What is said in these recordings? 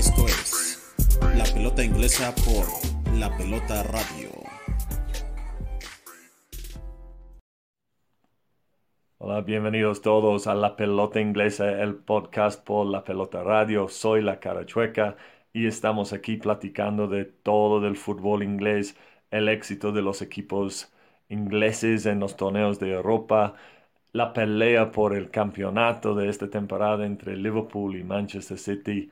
Esto es La Pelota Inglesa por La Pelota Radio. Hola, bienvenidos todos a La Pelota Inglesa, el podcast por La Pelota Radio. Soy la cara chueca y estamos aquí platicando de todo del fútbol inglés, el éxito de los equipos ingleses en los torneos de Europa, la pelea por el campeonato de esta temporada entre Liverpool y Manchester City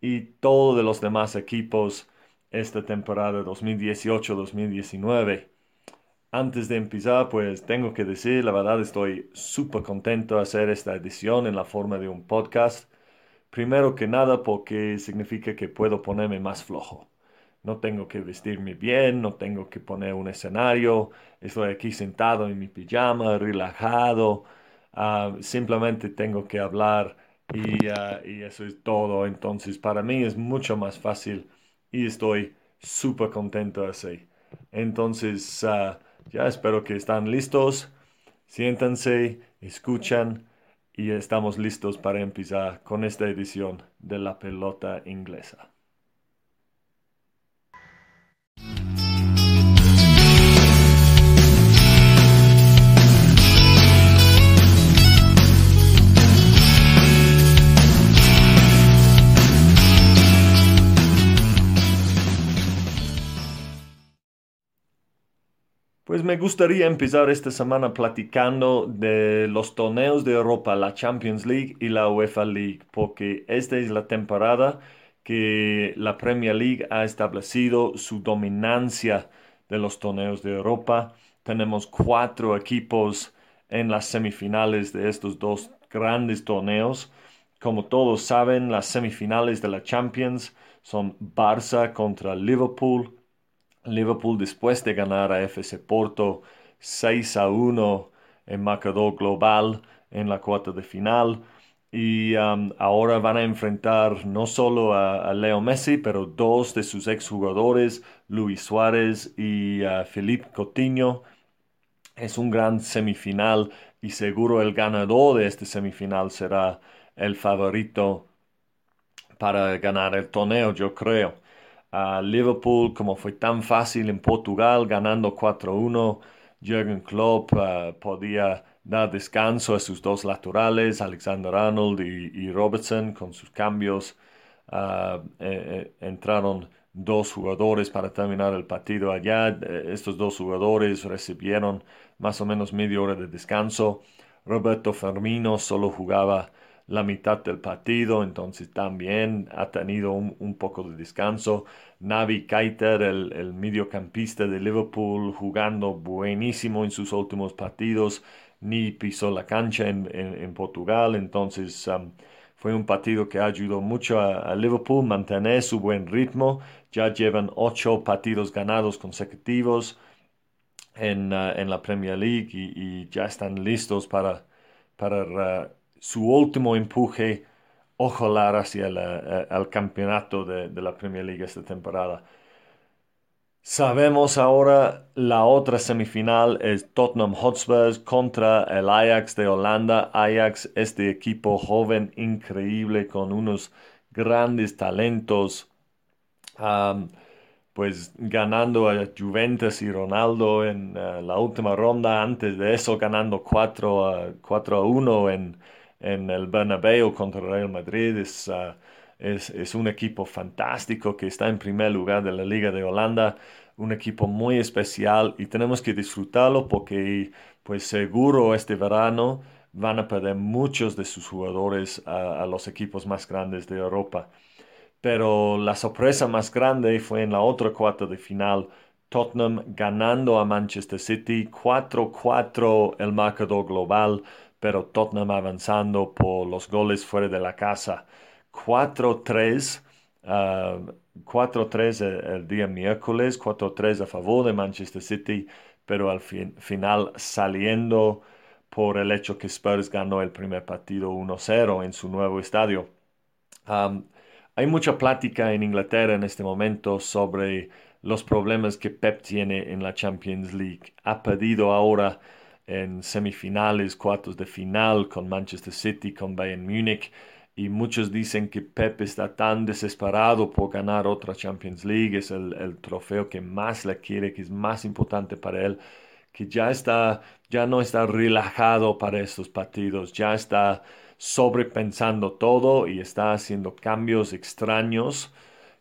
y todos de los demás equipos esta temporada 2018-2019. Antes de empezar, pues tengo que decir, la verdad estoy súper contento de hacer esta edición en la forma de un podcast. Primero que nada porque significa que puedo ponerme más flojo. No tengo que vestirme bien, no tengo que poner un escenario, estoy aquí sentado en mi pijama, relajado, ah, simplemente tengo que hablar ah, y, eso es todo. Entonces para mí es mucho más fácil y estoy súper contento así. Entonces ah, ya espero que están listos, siéntanse, escuchan y estamos listos para empezar con esta edición de la pelota inglesa. Pues me gustaría empezar esta semana platicando de los torneos de Europa, la Champions League y la UEFA League, porque esta es la temporada que la Premier League ha establecido su dominancia de los torneos de Europa. Tenemos cuatro equipos en las semifinales de estos dos grandes torneos. Como todos saben, las semifinales de la Champions son Barça contra Liverpool, Liverpool después de ganar a FC Porto 6 a 1 en marcador global en la cuarta de final. Y um, ahora van a enfrentar no solo a, Leo Messi, pero dos de sus exjugadores, Luis Suárez y uh, Felipe Coutinho. Es un gran semifinal y seguro el ganador de este semifinal será el favorito para ganar el torneo, yo creo a Liverpool, como fue tan fácil en Portugal, ganando 4-1. Jürgen Klopp uh, podía dar descanso a sus dos laterales, Alexander Arnold y, Robertson, con sus cambios. Uh, eh, eh, entraron dos jugadores para terminar el partido allá. Eh, estos dos jugadores recibieron más o menos media hora de descanso. Roberto Firmino solo jugaba la mitad del partido, entonces también ha tenido un, poco de descanso. Navi Keiter, el, mediocampista de Liverpool, jugando buenísimo en sus últimos partidos, ni pisó la cancha en, Portugal, entonces um, fue un partido que ayudó mucho a, Liverpool a mantener su buen ritmo. Ya llevan ocho partidos ganados consecutivos en, uh, la Premier League y, ya están listos para, para uh, su último empuje, ojalá hacia el, eh, campeonato de, la Premier League esta temporada. Sabemos ahora la otra semifinal es Tottenham Hotspurs contra el Ajax de Holanda. Ajax, este equipo joven increíble con unos grandes talentos, pues ganando a Juventus y Ronaldo en eh, la última ronda. Antes de eso, ganando 4 a, 4 a 1 en, en el Bernabéu contra Real Madrid. Ah, es, es, un equipo fantástico que está en primer lugar de la Liga de Holanda, un equipo muy especial y tenemos que disfrutarlo porque pues seguro este verano van a perder muchos de sus jugadores a, a los equipos más grandes de Europa. Pero la sorpresa más grande fue en la otra cuarta de final, Tottenham ganando a Manchester City 4-4 el marcador global pero Tottenham avanzando por los goles fuera de la casa. 4-3, 4-3 uh, el, día miércoles, 4-3 a favor de Manchester City, pero al final saliendo por el hecho que Spurs ganó el primer partido 1-0 en su nuevo estadio. Um, hay mucha plática en Inglaterra en este momento sobre los problemas que Pep tiene en la Champions League. Ha pedido ahora en semifinales, cuartos de final con Manchester City, con Bayern Múnich. Y muchos dicen que Pep está tan desesperado por ganar otra Champions League, es el, el trofeo que más le quiere, que es más importante para él, que ya está, ya no está relajado para estos partidos, ya está sobrepensando todo y está haciendo cambios extraños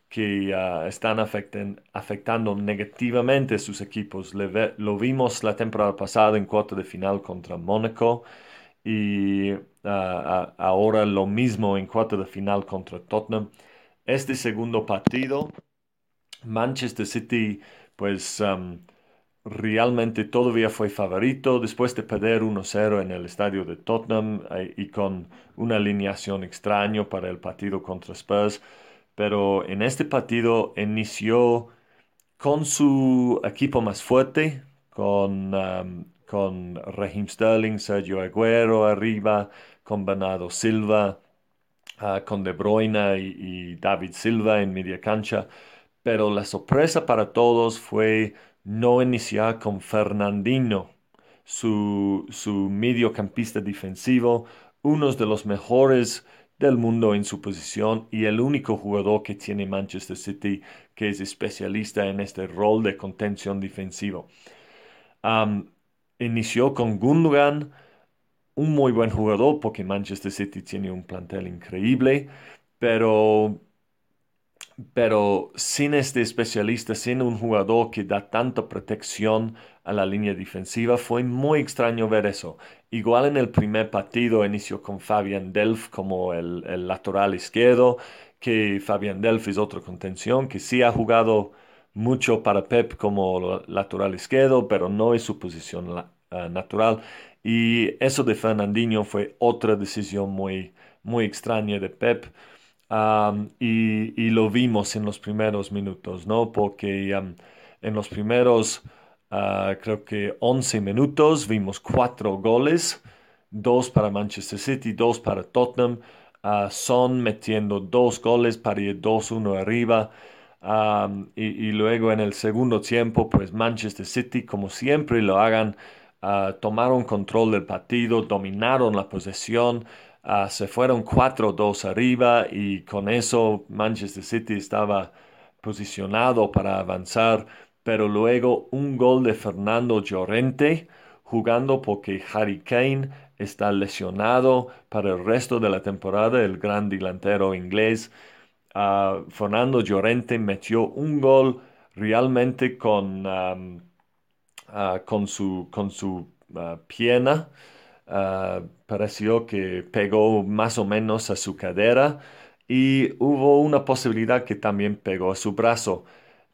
que ah, están afectando negativamente a sus equipos. lo vimos la temporada pasada en cuarto de final contra Mónaco y ah, ahora lo mismo en cuarto de final contra Tottenham. Este segundo partido, Manchester City, pues realmente todavía fue favorito después de perder 1-0 en el estadio de Tottenham eh, y con una alineación extraña para el partido contra Spurs pero en este partido inició con su equipo más fuerte, con, um, con Sterling, Sergio Aguero arriba, con Bernardo Silva, uh, con De Bruyne y, David Silva en media cancha. Pero la sorpresa para todos fue no iniciar con Fernandinho, su, su mediocampista defensivo, uno de los mejores del mundo en su posición y el único jugador que tiene Manchester City que es especialista en este rol de contención defensivo. inició con Gundogan, un muy buen jugador porque Manchester City tiene un plantel increíble, pero pero sin este especialista, sin un jugador que da tanta protección a la línea defensiva, fue muy extraño ver eso. Igual en el primer partido inició con Fabian Delf como el, lateral izquierdo, que Fabian Delf es otra contención, que sí ha jugado mucho para Pep como lateral izquierdo, pero no es su posición eh, natural. Y eso de Fernandinho fue otra decisión muy, muy extraña de Pep y, lo vimos en los primeros minutos, ¿no? Porque en los primeros, ah, creo que 11 minutos, vimos cuatro goles, dos para Manchester City, dos para Tottenham. Uh, Son metiendo dos goles para ir 2-1 arriba. y, luego en el segundo tiempo, pues Manchester City, como siempre lo hagan, ah, tomaron control del partido, dominaron la posesión. Se fueron 4-2 arriba y con eso Manchester City estaba posicionado para avanzar, pero luego un gol de Fernando Llorente jugando porque Harry Kane está lesionado para el resto de la temporada, el gran delantero inglés. Ah, Fernando Llorente metió un gol realmente con, ah, con su, con su pierna Ah, pareció que pegó más o menos a su cadera y hubo una posibilidad que también pegó a su brazo.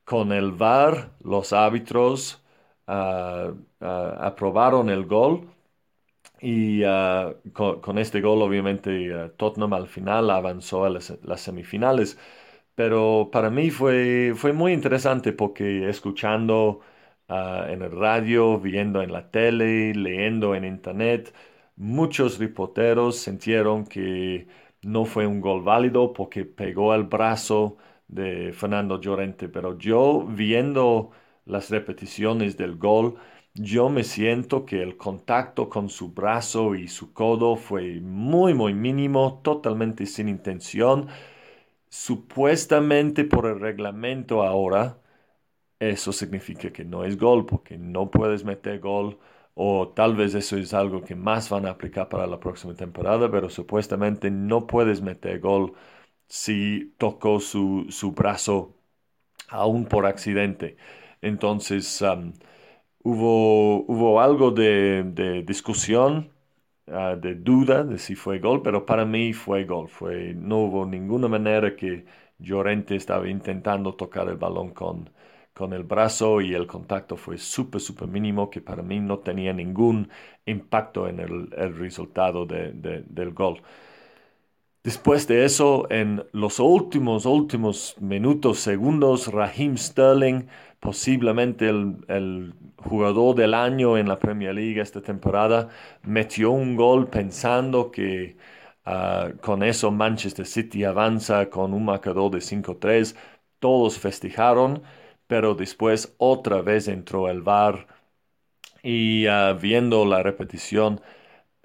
Con el VAR, los árbitros ah, ah, aprobaron el gol y con, este gol obviamente Tottenham al final avanzó a las, las, semifinales. Pero para mí fue, fue muy interesante porque escuchando Ah, en el radio, viendo en la tele, leyendo en internet. Muchos reporteros sintieron que no fue un gol válido porque pegó al brazo de Fernando Llorente, pero yo viendo las repeticiones del gol, yo me siento que el contacto con su brazo y su codo fue muy, muy mínimo, totalmente sin intención. Supuestamente por el reglamento ahora, eso significa que no es gol, porque no puedes meter gol, o tal vez eso es algo que más van a aplicar para la próxima temporada, pero supuestamente no puedes meter gol si tocó su, brazo aún por accidente. Entonces, hubo, hubo algo de, discusión, uh, de duda de si fue gol, pero para mí fue gol. Fue, no hubo ninguna manera que Llorente estaba intentando tocar el balón con, con el brazo y el contacto fue súper, súper mínimo que para mí no tenía ningún impacto en el, resultado del gol. Después de eso, en los últimos, últimos minutos, segundos, Raheem Sterling, posiblemente el, jugador del año en la Premier League esta temporada, metió un gol pensando que ah, con eso Manchester City avanza con un marcador de 5-3. Todos festejaron pero después otra vez entró el VAR y ah, viendo la repetición,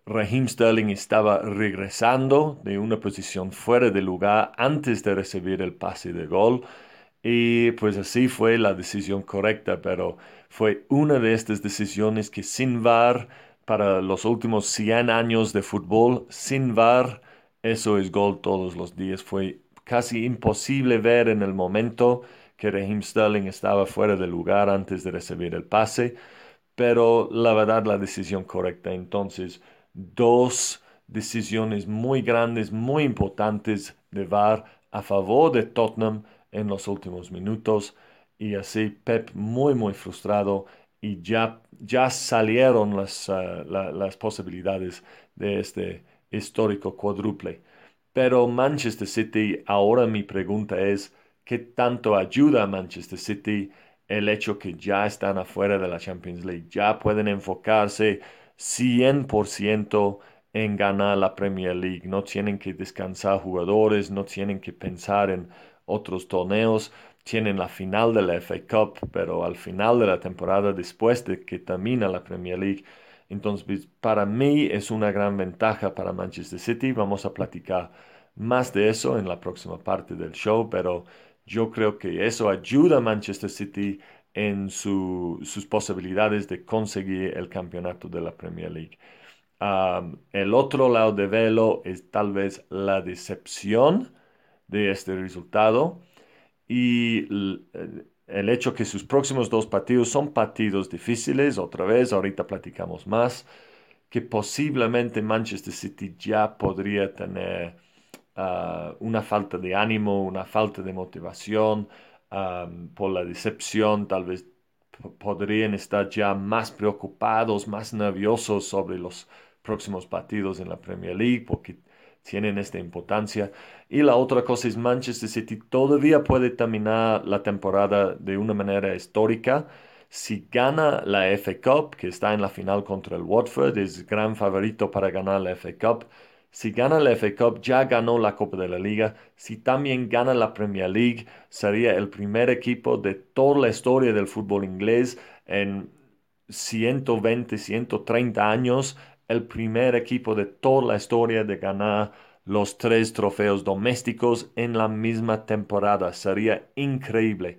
Raheem Sterling estaba regresando de una posición fuera de lugar antes de recibir el pase de gol y pues así fue la decisión correcta, pero fue una de estas decisiones que sin VAR para los últimos 100 años de fútbol, sin VAR, eso es gol todos los días. Fue casi imposible ver en el momento que Raheem Sterling estaba fuera de lugar antes de recibir el pase, pero la verdad la decisión correcta. Entonces, dos decisiones muy grandes, muy importantes de VAR a favor de Tottenham en los últimos minutos y así Pep muy muy frustrado y ya, ya salieron las, ah, las posibilidades de este histórico cuádruple. Pero Manchester City, ahora mi pregunta es, ¿qué tanto ayuda a Manchester City el hecho que ya están afuera de la Champions League? Ya pueden enfocarse 100% en ganar la Premier League. No tienen que descansar jugadores, no tienen que pensar en otros torneos. Tienen la final de la FA Cup, pero al final de la temporada, después de que termina la Premier League, entonces pues, para mí es una gran ventaja para Manchester City. Vamos a platicar más de eso en la próxima parte del show, pero yo creo que eso ayuda a Manchester City en sus posibilidades de conseguir el campeonato de la Premier League. el otro lado de velo es tal vez la decepción de este resultado y el, hecho que sus próximos dos partidos son partidos difíciles, otra vez, ahorita platicamos más, que posiblemente Manchester City ya podría tener ah, una falta de ánimo, una falta de motivación por la decepción, tal vez podrían estar ya más preocupados, más nerviosos sobre los próximos partidos en la Premier League, porque tienen esta importancia. Y la otra cosa es Manchester City todavía puede terminar la temporada de una manera histórica. Si gana la FA Cup, que está en la final contra el Watford, es gran favorito para ganar la FA Cup. Si gana la FA Cup, ya ganó la Copa de la Liga. Si también gana la Premier League, sería el primer equipo de toda la historia del fútbol inglés en 120, 130 años el primer equipo de toda la historia de ganar los tres trofeos domésticos en la misma temporada. Sería increíble.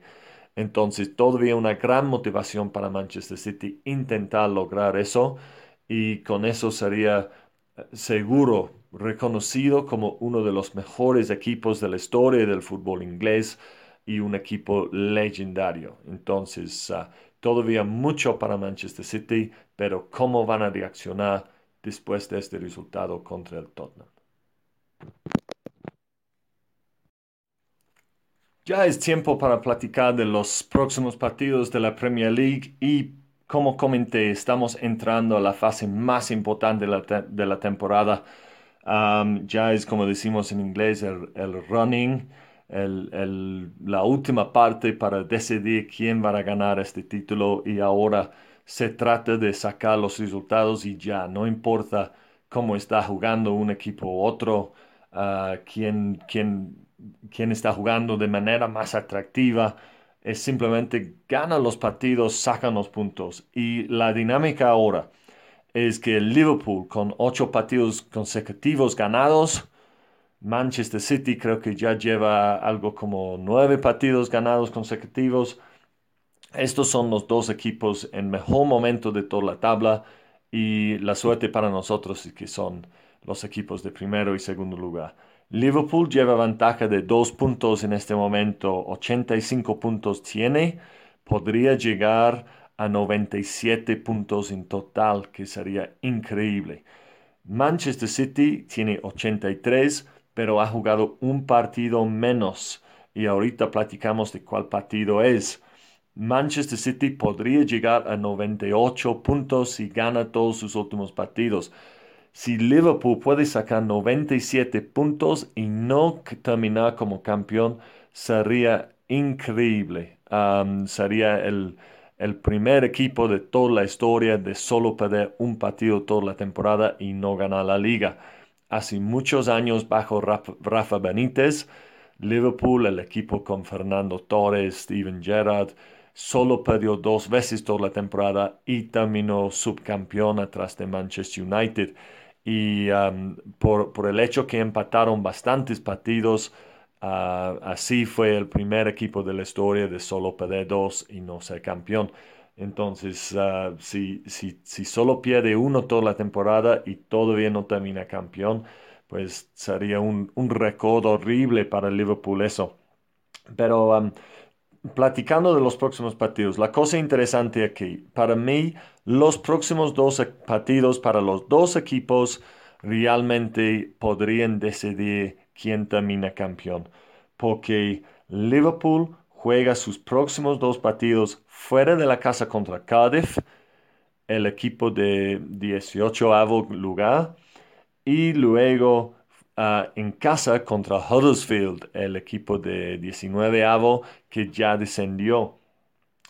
Entonces, todavía una gran motivación para Manchester City intentar lograr eso y con eso sería eh, seguro reconocido como uno de los mejores equipos de la historia del fútbol inglés y un equipo legendario. Entonces, ah, todavía mucho para Manchester City, pero cómo van a reaccionar después de este resultado contra el Tottenham. Ya es tiempo para platicar de los próximos partidos de la Premier League y como comenté, estamos entrando a la fase más importante de la, temporada. Ya es como decimos en inglés el, running, la última parte para decidir quién va a ganar este título y ahora se trata de sacar los resultados y ya, no importa cómo está jugando un equipo u otro, uh, quién, está jugando de manera más atractiva, es simplemente gana los partidos, sacan los puntos. Y la dinámica ahora es que Liverpool con ocho partidos consecutivos ganados, Manchester City creo que ya lleva algo como nueve partidos ganados consecutivos, estos son los dos equipos en mejor momento de toda la tabla y la suerte para nosotros es que son los equipos de primero y segundo lugar. Liverpool lleva ventaja de dos puntos en este momento, 85 puntos tiene, podría llegar a 97 puntos en total, que sería increíble. Manchester City tiene 83, pero ha jugado un partido menos y ahorita platicamos de cuál partido es. Manchester City podría llegar a 98 puntos si gana todos sus últimos partidos. Si Liverpool puede sacar 97 puntos y no terminar como campeón, sería increíble. sería el, primer equipo de toda la historia de solo perder un partido toda la temporada y no ganar la liga. Hace muchos años bajo Rafa Benítez, Liverpool, el equipo con Fernando Torres, Steven Gerrard, solo perdió dos veces toda la temporada y terminó subcampeón atrás de Manchester United. y um, por, por, el hecho que empataron bastantes partidos, uh, así fue el primer equipo de la historia de solo perder dos y no ser campeón. Entonces, uh, si, si, si, solo pierde uno toda la temporada y todavía no termina campeón, pues sería un, un récord horrible para el Liverpool eso. Pero platicando de los próximos partidos, la cosa interesante aquí, para mí, los próximos dos partidos para los dos equipos realmente podrían decidir quién termina campeón, porque Liverpool juega sus próximos dos partidos fuera de la casa contra Cardiff, el equipo de 18 lugar, y luego Ah, en casa contra Huddersfield, el equipo de 19 avo que ya descendió.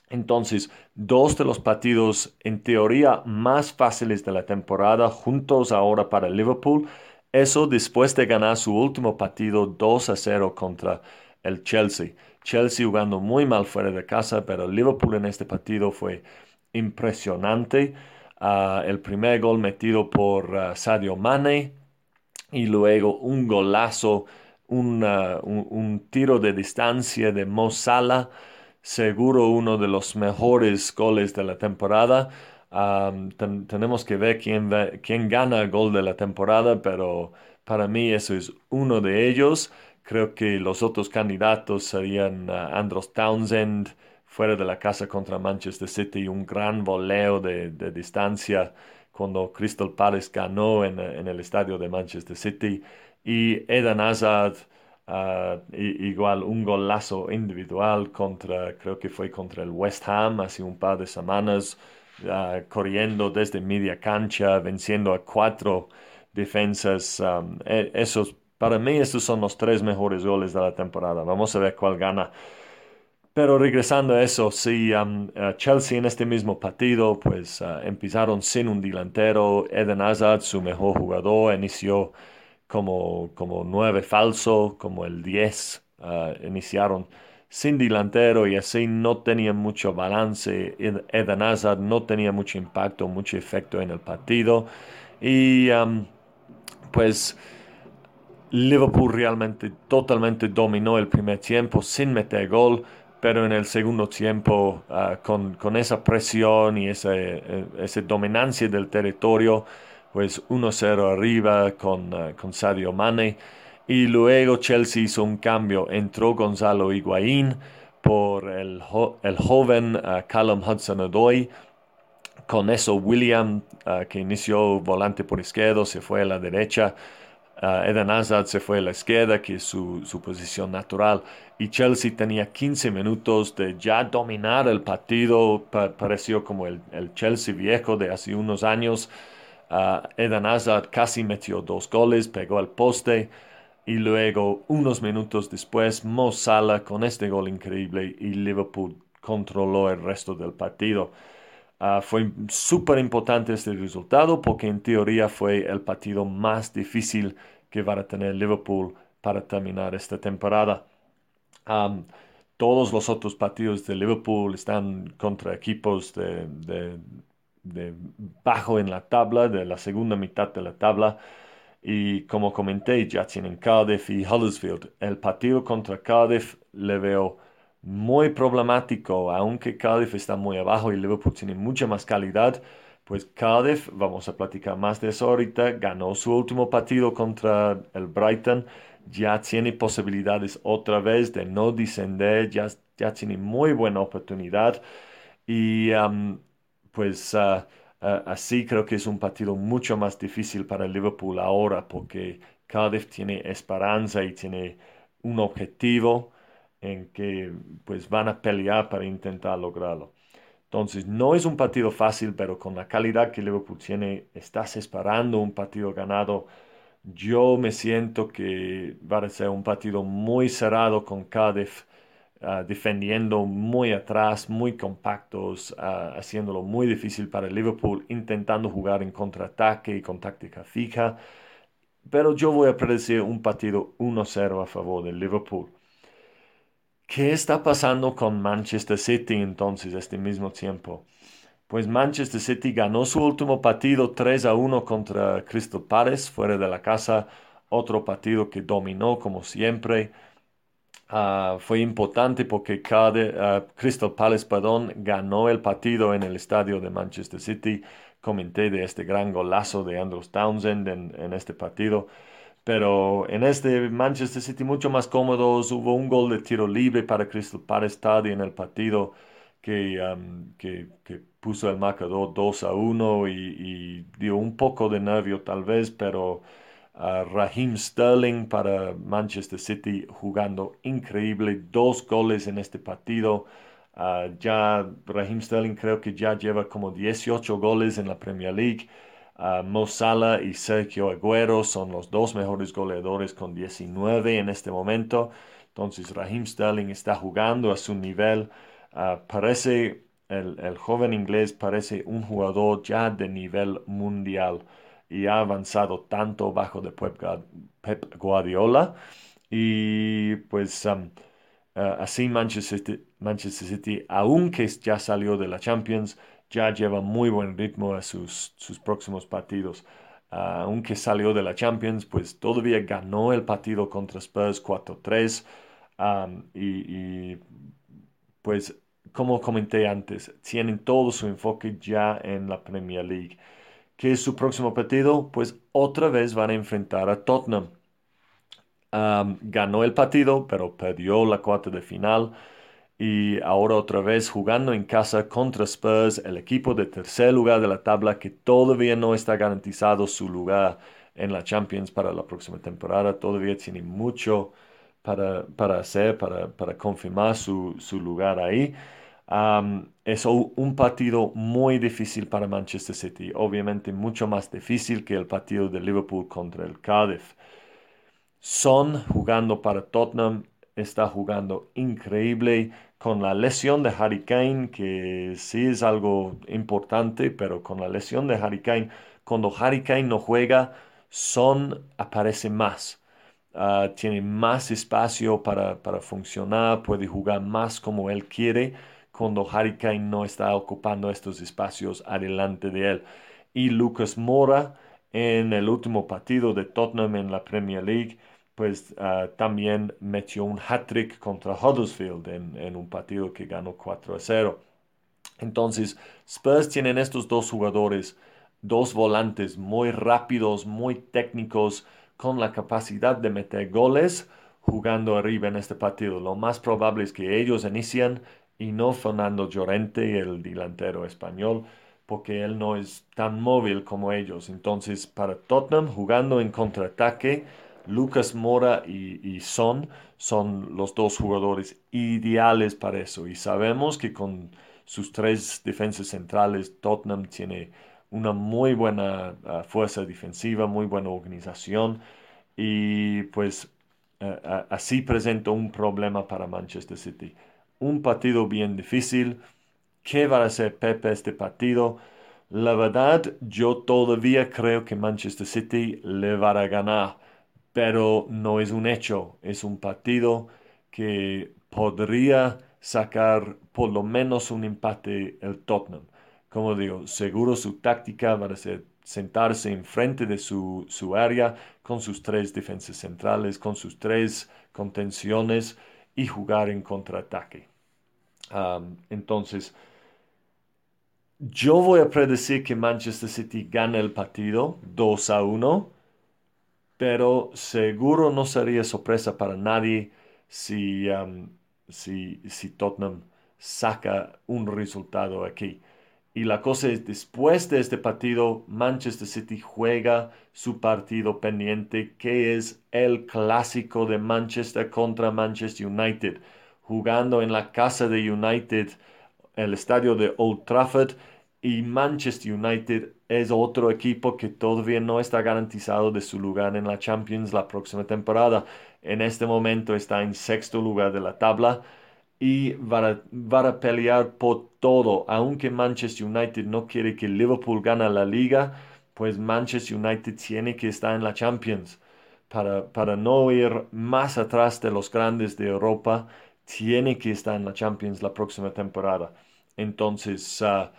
Entonces, dos de los partidos en teoría más fáciles de la temporada juntos ahora para Liverpool. Eso después de ganar su último partido 2 a 0 contra el Chelsea. Chelsea jugando muy mal fuera de casa, pero Liverpool en este partido fue impresionante. Ah, el primer gol metido por ah, Sadio Mane y luego un golazo, un, tiro de distancia de Mo Salah, seguro uno de los mejores goles de la temporada. Tenemos que ver quién, quién gana el gol de la temporada, pero para mí eso es uno de ellos. Creo que los otros candidatos serían Andros Townsend fuera de la casa contra Manchester City, un gran voleo de, de distancia cuando Crystal Palace ganó en, el estadio de Manchester City y Eden Hazard ah, igual un golazo individual contra creo que fue contra el West Ham hace un par de semanas ah, corriendo desde media cancha venciendo a cuatro defensas e, esos para mí estos son los tres mejores goles de la temporada vamos a ver cuál gana pero regresando a eso, sí, um, Chelsea en este mismo partido, pues uh, empezaron sin un delantero. Eden Hazard, su mejor jugador, inició como, como nueve falso, como el 10. Uh, iniciaron sin delantero y así no tenían mucho balance. Eden Hazard no tenía mucho impacto, mucho efecto en el partido. Y pues Liverpool realmente totalmente dominó el primer tiempo sin meter gol pero en el segundo tiempo, ah, con, esa presión y esa, eh, dominancia del territorio, pues 1-0 arriba con, uh, con Sadio Mane. Y luego Chelsea hizo un cambio, entró Gonzalo Higuaín por el, el joven uh, Callum Hudson-Odoi. Con eso William, que inició volante por izquierdo, se fue a la derecha. Eden Hazard se fue a la izquierda, que es su, su posición natural y Chelsea tenía 15 minutos de ya dominar el partido, pareció como el, Chelsea viejo de hace unos años. Uh, Eden Hazard casi metió dos goles, pegó al poste y luego unos minutos después Mo Salah con este gol increíble y Liverpool controló el resto del partido. Ah, fue súper importante este resultado porque en teoría fue el partido más difícil que va a tener Liverpool para terminar esta temporada todos los otros partidos de Liverpool están contra equipos de, bajo en la tabla, de la segunda mitad de la tabla. Y como comenté, ya tienen Cardiff y Huddersfield. El partido contra Cardiff le veo muy problemático, aunque Cardiff está muy abajo y Liverpool tiene mucha más calidad. Pues Cardiff, vamos a platicar más de eso ahorita, ganó su último partido contra el Brighton ya tiene posibilidades otra vez de no descender, ya, tiene muy buena oportunidad y pues ah, ah, así creo que es un partido mucho más difícil para Liverpool ahora porque Cardiff tiene esperanza y tiene un objetivo en que pues van a pelear para intentar lograrlo. Entonces, no es un partido fácil, pero con la calidad que Liverpool tiene, estás esperando un partido ganado yo me siento que va a ser un partido muy cerrado con Cardiff ah, defendiendo muy atrás, muy compactos, uh, haciéndolo muy difícil para Liverpool, intentando jugar en contraataque y con táctica fija. Pero yo voy a predecir un partido 1-0 a favor de Liverpool. ¿Qué está pasando con Manchester City entonces este mismo tiempo? pues Manchester City ganó su último partido 3 a 1 contra Crystal Palace fuera de la casa, otro partido que dominó como siempre. Ah, fue importante porque cada, Crystal Palace perdón, ganó el partido en el estadio de Manchester City. Comenté de este gran golazo de Andrews Townsend en, en este partido. Pero en este Manchester City mucho más cómodos. Hubo un gol de tiro libre para Crystal Palace tarde en el partido que, que, que, puso el marcador 2 a 1 y, y, dio un poco de nervio tal vez, pero Raheem Sterling para Manchester City jugando increíble, dos goles en este partido. Uh, ya Raheem Sterling creo que ya lleva como 18 goles en la Premier League. Uh, Mo Salah y Sergio Agüero son los dos mejores goleadores con 19 en este momento. Entonces Raheem Sterling está jugando a su nivel. Uh, parece, el, el joven inglés parece un jugador ya de nivel mundial y ha avanzado tanto bajo de Pep Guardiola. Y pues um, uh, así Manchester City, Manchester City, aunque ya salió de la Champions, ya lleva muy buen ritmo a sus, sus próximos partidos. Uh, aunque salió de la Champions, pues todavía ganó el partido contra Spurs 4-3. Um, y, y pues como comenté antes, tienen todo su enfoque ya en la Premier League. ¿Qué es su próximo partido? Pues otra vez van a enfrentar a Tottenham. ganó el partido, pero perdió la cuarta de final. Y ahora otra vez jugando en casa contra Spurs, el equipo de tercer lugar de la tabla que todavía no está garantizado su lugar en la Champions para la próxima temporada. Todavía tiene mucho para, para hacer, para, para confirmar su, su lugar ahí es un partido muy difícil para Manchester City, obviamente mucho más difícil que el partido de Liverpool contra el Cardiff. Son jugando para Tottenham, está jugando increíble con la lesión de Harry Kane, que sí es algo importante, pero con la lesión de Harry Kane, cuando Harry Kane no juega, Son aparece más. Ah, tiene más espacio para, para funcionar, puede jugar más como él quiere cuando Harry Kane no está ocupando estos espacios adelante de él. Y Lucas Mora en el último partido de Tottenham en la Premier League, pues ah, también metió un hat-trick contra Huddersfield en, un partido que ganó 4 a 0. Entonces, Spurs tienen estos dos jugadores, dos volantes muy rápidos, muy técnicos, con la capacidad de meter goles jugando arriba en este partido. Lo más probable es que ellos inician y no Fernando Llorente, el delantero español, porque él no es tan móvil como ellos. Entonces, para Tottenham, jugando en contraataque, Lucas Mora y, Son son los dos jugadores ideales para eso. Y sabemos que con sus tres defensas centrales, Tottenham tiene una muy buena ah, fuerza defensiva, muy buena organización. Y pues así presenta un problema para Manchester City un partido bien difícil. ¿Qué va a hacer Pepe este partido? La verdad, yo todavía creo que Manchester City le va a ganar, pero no es un hecho. Es un partido que podría sacar por lo menos un empate el Tottenham. Como digo, seguro su táctica va a ser sentarse enfrente de su, su área con sus tres defensas centrales, con sus tres contenciones y jugar en contraataque. Entonces, yo voy a predecir que Manchester City gane el partido 2 a 1, pero seguro no sería sorpresa para nadie si, si, si Tottenham saca un resultado aquí. Y la cosa es, después de este partido, Manchester City juega su partido pendiente, que es el clásico de Manchester contra Manchester United, jugando en la casa de United, el estadio de Old Trafford, y Manchester United es otro equipo que todavía no está garantizado de su lugar en la Champions la próxima temporada. En este momento está en sexto lugar de la tabla y va a, pelear por todo. Aunque Manchester United no quiere que Liverpool gane la liga, pues Manchester United tiene que estar en la Champions. Para, para no ir más atrás de los grandes de Europa, tiene que estar en la Champions la próxima temporada. Entonces, ah,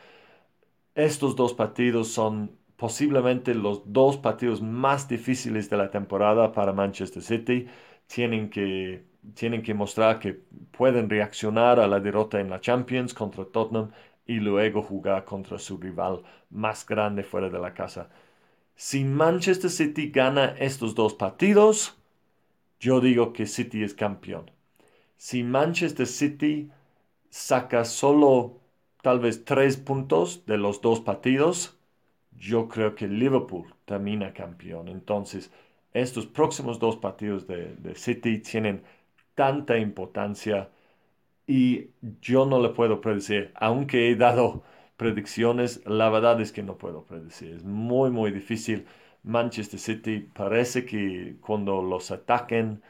estos dos partidos son posiblemente los dos partidos más difíciles de la temporada para Manchester City. Tienen que, tienen que mostrar que pueden reaccionar a la derrota en la Champions contra Tottenham y luego jugar contra su rival más grande fuera de la casa. Si Manchester City gana estos dos partidos, yo digo que City es campeón. Si Manchester City saca solo tal vez tres puntos de los dos partidos, yo creo que Liverpool termina campeón. Entonces, estos próximos dos partidos de, City tienen tanta importancia y yo no le puedo predecir, aunque he dado predicciones, la verdad es que no puedo predecir. Es muy, muy difícil. Manchester City parece que cuando los ataquen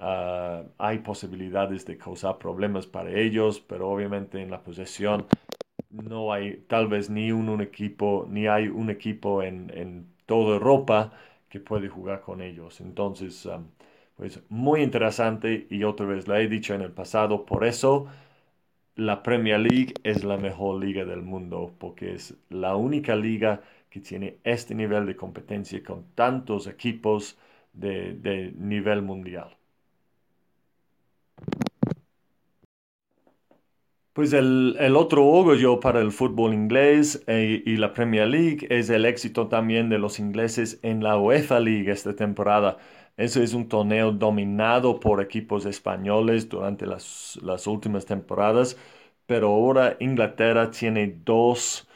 ah, hay posibilidades de causar problemas para ellos, pero obviamente en la posesión no hay tal vez ni un, equipo, ni hay un equipo en, en, toda Europa que puede jugar con ellos. Entonces, um, pues muy interesante y otra vez lo he dicho en el pasado, por eso la Premier League es la mejor liga del mundo, porque es la única liga que tiene este nivel de competencia con tantos equipos de, de nivel mundial. Pues el, otro orgullo para el fútbol inglés eh, y la Premier League es el éxito también de los ingleses en la UEFA League esta temporada. Eso es un torneo dominado por equipos españoles durante las, últimas temporadas, pero ahora Inglaterra tiene dos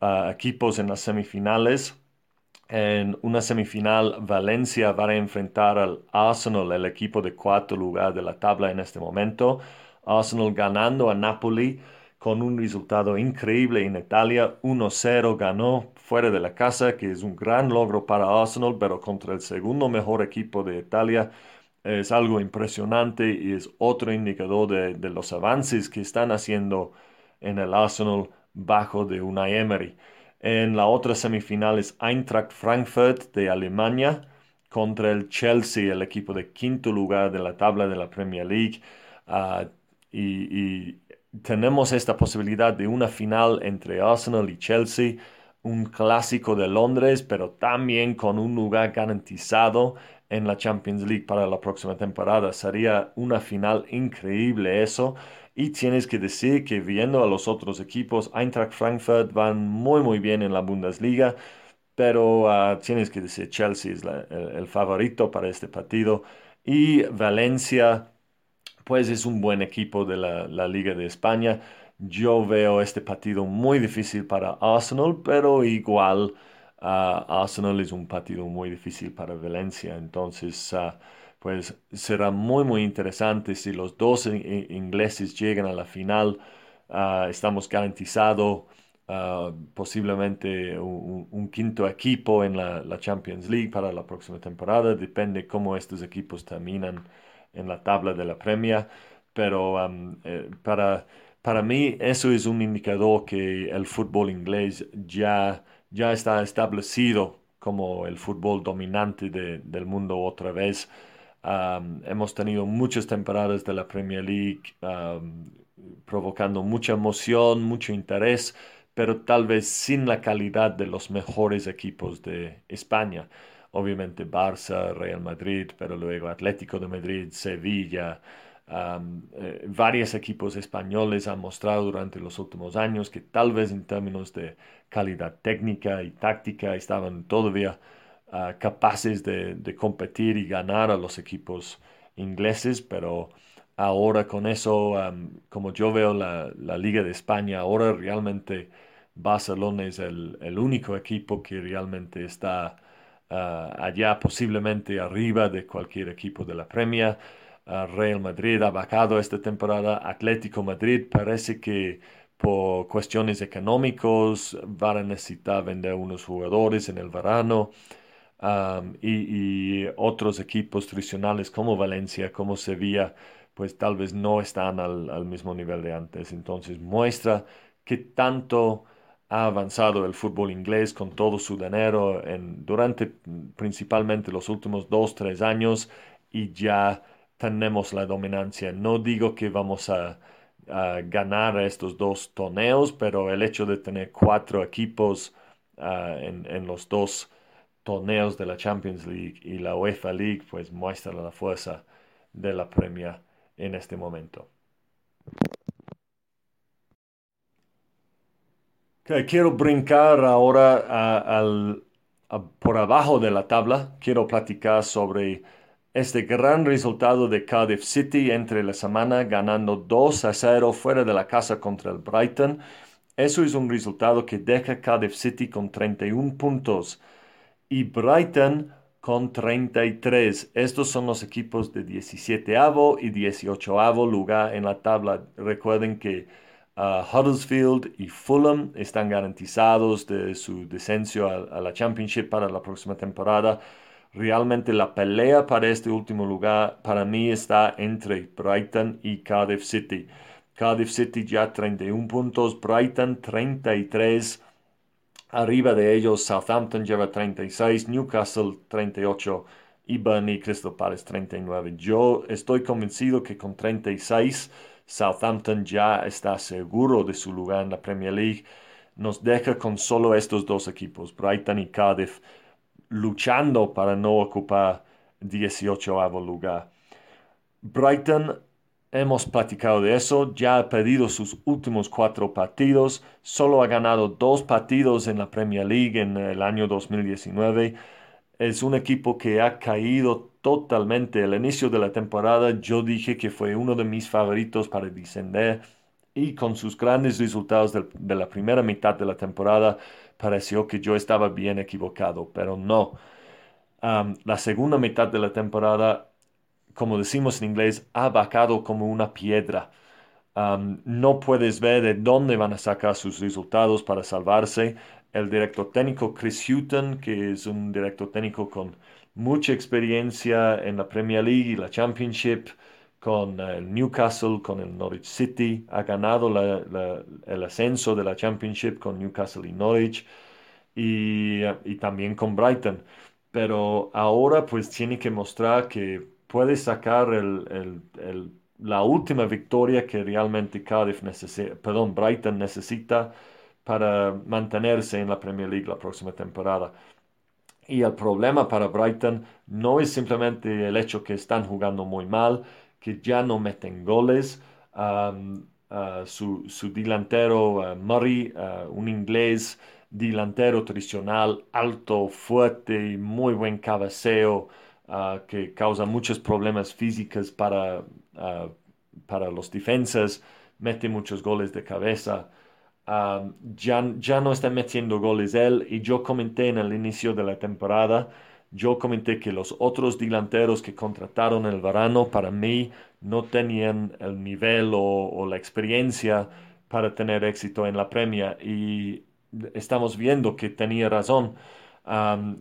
ah, equipos en las semifinales. En una semifinal, Valencia va a enfrentar al Arsenal, el equipo de cuarto lugar de la tabla en este momento. Arsenal ganando a Napoli con un resultado increíble en Italia. 1-0 ganó fuera de la casa, que es un gran logro para Arsenal, pero contra el segundo mejor equipo de Italia es algo impresionante y es otro indicador de, los avances que están haciendo en el Arsenal bajo de Unai Emery. En la otra semifinal es Eintracht Frankfurt de Alemania contra el Chelsea, el equipo de quinto lugar de la tabla de la Premier League. Ah, y, tenemos esta posibilidad de una final entre Arsenal y Chelsea, un clásico de Londres, pero también con un lugar garantizado en la Champions League para la próxima temporada. Sería una final increíble eso. Y tienes que decir que viendo a los otros equipos, Eintracht Frankfurt van muy muy bien en la Bundesliga, pero ah, tienes que decir Chelsea es el favorito para este partido. Y Valencia pues es un buen equipo de la, Liga de España. Yo veo este partido muy difícil para Arsenal, pero igual uh, Arsenal es un partido muy difícil para Valencia. Entonces, ah, pues será muy, muy interesante si los dos ingleses llegan a la final. Ah, estamos garantizados posiblemente un, quinto equipo en la, la, Champions League para la próxima temporada. Depende cómo estos equipos terminan en la tabla de la premia, pero eh, para, para mí eso es un indicador que el fútbol inglés ya, ya está establecido como el fútbol dominante del mundo otra vez. hemos tenido muchas temporadas de la Premier League provocando mucha emoción, mucho interés, pero tal vez sin la calidad de los mejores equipos de España obviamente Barça, Real Madrid, pero luego Atlético de Madrid, Sevilla. Eh, varios equipos españoles han mostrado durante los últimos años que tal vez en términos de calidad técnica y táctica estaban todavía ah, capaces de, competir y ganar a los equipos ingleses, pero ahora con eso, como yo veo la, Liga de España, ahora realmente Barcelona es el único equipo que realmente está Ah, allá posiblemente arriba de cualquier equipo de la Premier. Ah, Real Madrid ha bajado esta temporada. Atlético Madrid parece que por cuestiones económicas van a necesitar vender unos jugadores en el verano. y, otros equipos tradicionales como Valencia, como Sevilla, pues tal vez no están al, al mismo nivel de antes. Entonces muestra que tanto ha avanzado el fútbol inglés con todo su dinero durante principalmente los últimos dos, tres años y ya tenemos la dominancia. No digo que vamos a ganar estos dos torneos, pero el hecho de tener cuatro equipos en, en, los dos torneos de la Champions League y la UEFA League, pues muestra la fuerza de la Premier en este momento. Quiero brincar ahora al, por abajo de la tabla. Quiero platicar sobre este gran resultado de Cardiff City entre la semana, ganando 2 a 0 fuera de la casa contra el Brighton. Eso es un resultado que deja Cardiff City con 31 puntos y Brighton con 33. Estos son los equipos de 17avo y 18avo lugar en la tabla. Recuerden que Huddersfield y Fulham están garantizados de su descenso a, la Championship para la próxima temporada. Realmente la pelea para este último lugar para mí está entre Brighton y Cardiff City. Cardiff City ya 31 puntos, Brighton 33 Arriba de ellos, Southampton lleva 36, Newcastle 38 y Burnley Crystal Palace 39. Yo estoy convencido que con 36 Southampton ya está seguro de su lugar en la Premier League. Nos deja con solo estos dos equipos, Brighton y Cardiff, luchando para no ocupar 18 lugar. Brighton Hemos platicado de eso, ya ha perdido sus últimos cuatro partidos, solo ha ganado dos partidos en la Premier League en el año 2019. Es un equipo que ha caído totalmente. El inicio de la temporada yo dije que fue uno de mis favoritos para descender y con sus grandes resultados de, la primera mitad de la temporada pareció que yo estaba bien equivocado, pero no. la segunda mitad de la temporada como decimos en inglés, ha bajado como una piedra. no puedes ver de dónde van a sacar sus resultados para salvarse. El director técnico Chris Hutton, que es un director técnico con mucha experiencia en la Premier League y la Championship, con el Newcastle, con el Norwich City, ha ganado el ascenso de la Championship con Newcastle y Norwich y, y también con Brighton. Pero ahora pues tiene que mostrar que puede sacar la última victoria que realmente Cardiff necesita, perdón, Brighton necesita para mantenerse en la Premier League la próxima temporada. Y el problema para Brighton no es simplemente el hecho que están jugando muy mal, que ya no meten goles. su, su, delantero Murray, un inglés delantero tradicional, alto, fuerte y muy buen cabeceo, Ah, que causa muchos problemas físicos para, ah, para los defensas, mete muchos goles de cabeza. Ya, ya no está metiendo goles él y yo comenté en el inicio de la temporada, yo comenté que los otros delanteros que contrataron el verano para mí no tenían el nivel o, la experiencia para tener éxito en la premia y estamos viendo que tenía razón.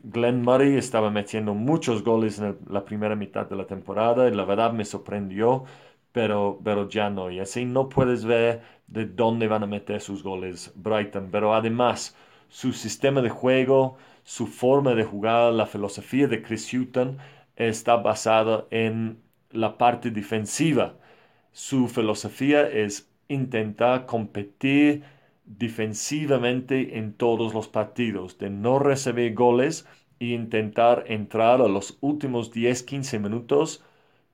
Glenn Murray estaba metiendo muchos goles en la primera mitad de la temporada y la verdad me sorprendió, pero, pero ya no. Y así no puedes ver de dónde van a meter sus goles Brighton. Pero además, su sistema de juego, su forma de jugar, la filosofía de Chris Hutton está basada en la parte defensiva. Su filosofía es intentar competir defensivamente en todos los partidos, de no recibir goles e intentar entrar a los últimos 10-15 minutos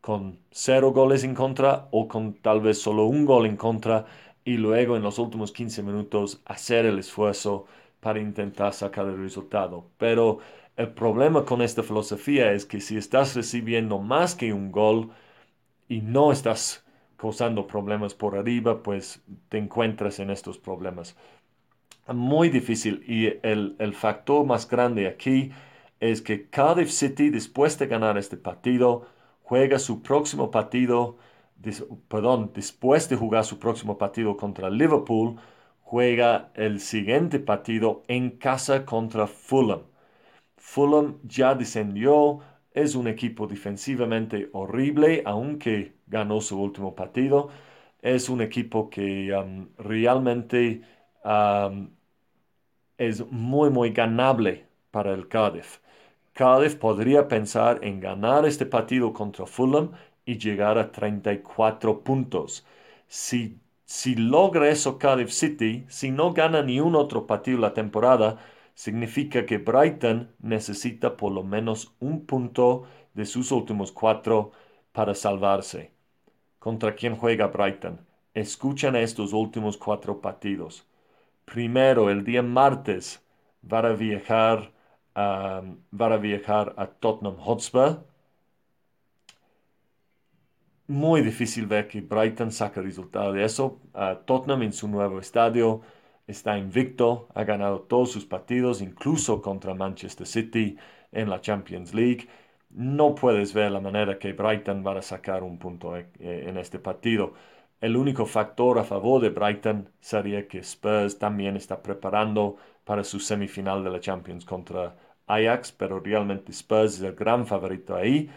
con cero goles en contra o con tal vez solo un gol en contra y luego en los últimos 15 minutos hacer el esfuerzo para intentar sacar el resultado. Pero el problema con esta filosofía es que si estás recibiendo más que un gol y no estás causando problemas por arriba, pues te encuentras en estos problemas. Muy difícil y el, el factor más grande aquí es que Cardiff City, después de ganar este partido, juega su próximo partido, perdón, después de jugar su próximo partido contra Liverpool, juega el siguiente partido en casa contra Fulham. Fulham ya descendió, es un equipo defensivamente horrible, aunque ganó su último partido. Es un equipo que um, realmente um, es muy, muy ganable para el Cardiff. Cardiff podría pensar en ganar este partido contra Fulham y llegar a 34 puntos. Si, Si logra eso Cardiff City, si no gana ni un otro partido la temporada, significa que Brighton necesita por lo menos un punto de sus últimos cuatro para salvarse. ¿Contra quién juega Brighton? Escuchan estos últimos cuatro partidos. Primero, el día martes, va a viajar, a viajar a Tottenham Hotspur. Muy difícil ver que Brighton saque resultado de eso. Tottenham en su nuevo estadio está invicto, ha ganado todos sus partidos, incluso contra Manchester City en la Champions League. No puedes ver la manera que Brighton va a sacar un punto eh, en este partido. El único factor a favor de Brighton sería que Spurs también está preparando para su semifinal de la Champions contra Ajax, pero realmente Spurs es el gran favorito ahí.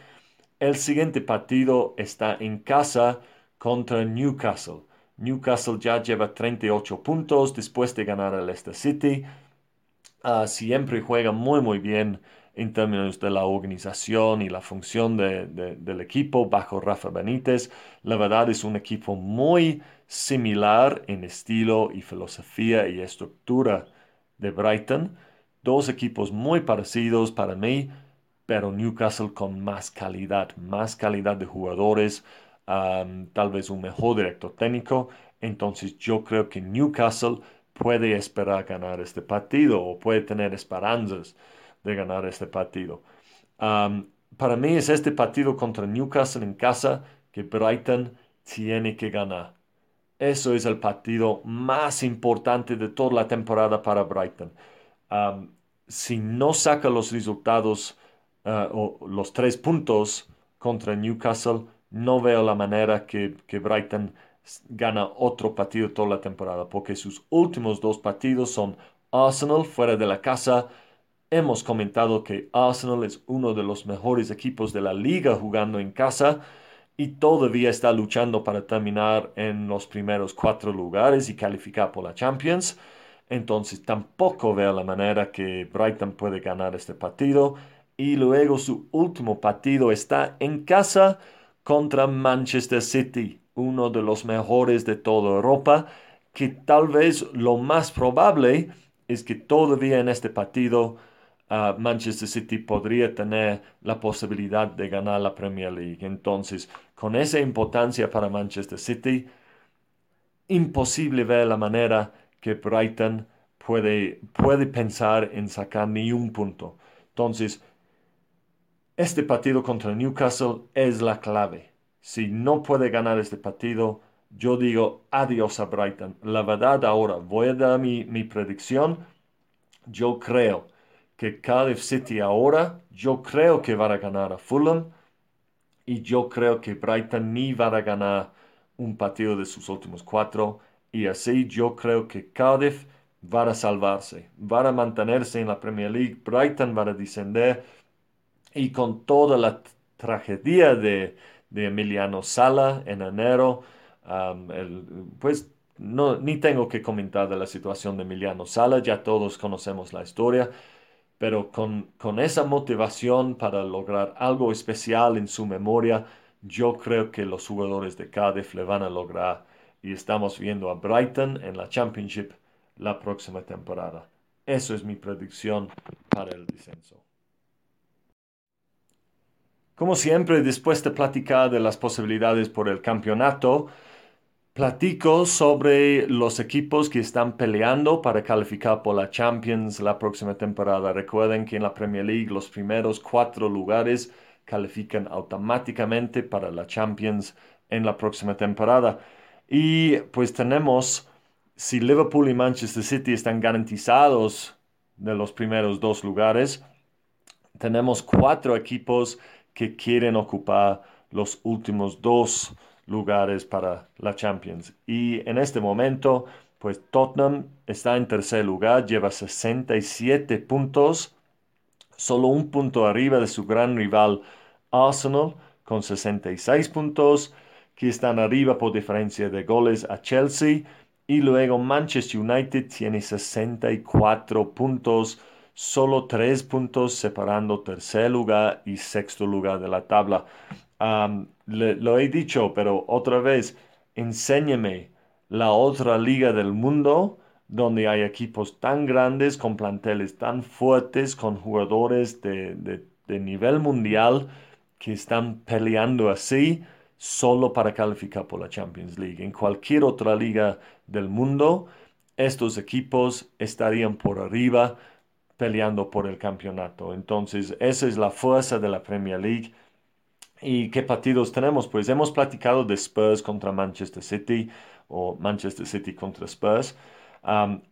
El siguiente partido está en casa contra Newcastle. Newcastle ya lleva 38 puntos después de ganar al Leicester City. Ah, siempre juega muy muy bien en términos de la organización y la función del equipo bajo Rafa Benítez. La verdad es un equipo muy similar en estilo y filosofía y estructura de Brighton. Dos equipos muy parecidos para mí, pero Newcastle con más calidad, más calidad de jugadores, tal vez un mejor director técnico. Entonces yo creo que Newcastle puede esperar ganar este partido o puede tener esperanzas de ganar este partido. para mí es este partido contra Newcastle en casa que Brighton tiene que ganar. Eso es el partido más importante de toda la temporada para Brighton. si no saca los resultados o los tres puntos contra Newcastle, no veo la manera que, que Brighton gana otro partido toda la temporada, porque sus últimos dos partidos son Arsenal fuera de la casa. Hemos comentado que Arsenal es uno de los mejores equipos de la liga jugando en casa y todavía está luchando para terminar en los primeros cuatro lugares y calificar por la Champions. Entonces tampoco veo la manera que Brighton puede ganar este partido. Y luego su último partido está en casa contra Manchester City, uno de los mejores de toda Europa, que tal vez lo más probable es que todavía en este partido ah, Manchester City podría tener la posibilidad de ganar la Premier League. Entonces, con esa importancia para Manchester City, imposible ver la manera que Brighton puede, puede pensar en sacar ni un punto. Entonces, este partido contra Newcastle es la clave. Si no puede ganar este partido, yo digo adiós a Brighton. La verdad ahora, voy a dar mi, predicción. Yo creo que Cardiff City ahora, yo creo que va a ganar a Fulham y yo creo que Brighton ni va a ganar un partido de sus últimos cuatro y así yo creo que Cardiff va a salvarse, va a mantenerse en la Premier League, Brighton va a descender y con toda la tragedia de, Emiliano Sala en enero, pues no, ni tengo que comentar de la situación de Emiliano Sala, ya todos conocemos la historia, pero con, con esa motivación para lograr algo especial en su memoria, yo creo que los jugadores de Cardiff le van a lograr y estamos viendo a Brighton en la Championship la próxima temporada. Eso es mi predicción para el descenso. Como siempre, después de platicar de las posibilidades por el campeonato, platico sobre los equipos que están peleando para calificar por la Champions la próxima temporada. Recuerden que en la Premier League los primeros cuatro lugares califican automáticamente para la Champions en la próxima temporada. Y pues tenemos, si Liverpool y Manchester City están garantizados de los primeros dos lugares, tenemos cuatro equipos que quieren ocupar los últimos dos lugares para la Champions. Y en este momento, pues Tottenham está en tercer lugar, lleva 67 puntos, solo un punto arriba de su gran rival Arsenal con 66 puntos, que están arriba por diferencia de goles a Chelsea. Y luego Manchester United tiene 64 puntos solo tres puntos separando tercer lugar y sexto lugar de la tabla. lo he dicho, pero otra vez, enséñame la otra liga del mundo donde hay equipos tan grandes, con planteles tan fuertes, con jugadores de, nivel mundial que están peleando así solo para calificar por la Champions League. En cualquier otra liga del mundo, estos equipos estarían por arriba peleando por el campeonato. Entonces, esa es la fuerza de la Premier League. ¿Y qué partidos tenemos? Pues hemos platicado de Spurs contra Manchester City o Manchester City contra Spurs.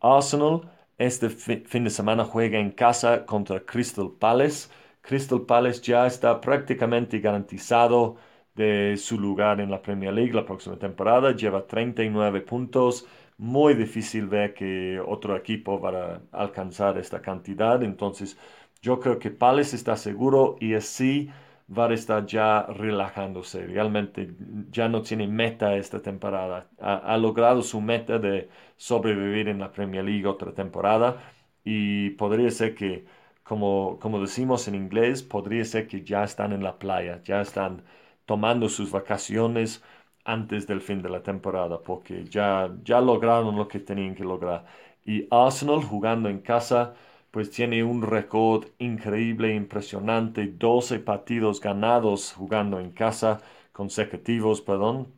Arsenal este fin de semana juega en casa contra Crystal Palace. Crystal Palace ya está prácticamente garantizado de su lugar en la Premier League la próxima temporada. Lleva 39 puntos. Muy difícil ver que otro equipo va a alcanzar esta cantidad. Entonces, yo creo que Palace está seguro y así va a estar ya relajándose. Realmente ya no tiene meta esta temporada. Ha, logrado su meta de sobrevivir en la Premier League otra temporada y podría ser que, como, como decimos en inglés, podría ser que ya están en la playa, ya están tomando sus vacaciones antes del fin de la temporada, porque ya, ya lograron lo que tenían que lograr. Y Arsenal jugando en casa pues tiene un récord increíble, impresionante, 12 partidos ganados jugando en casa, consecutivos, perdón.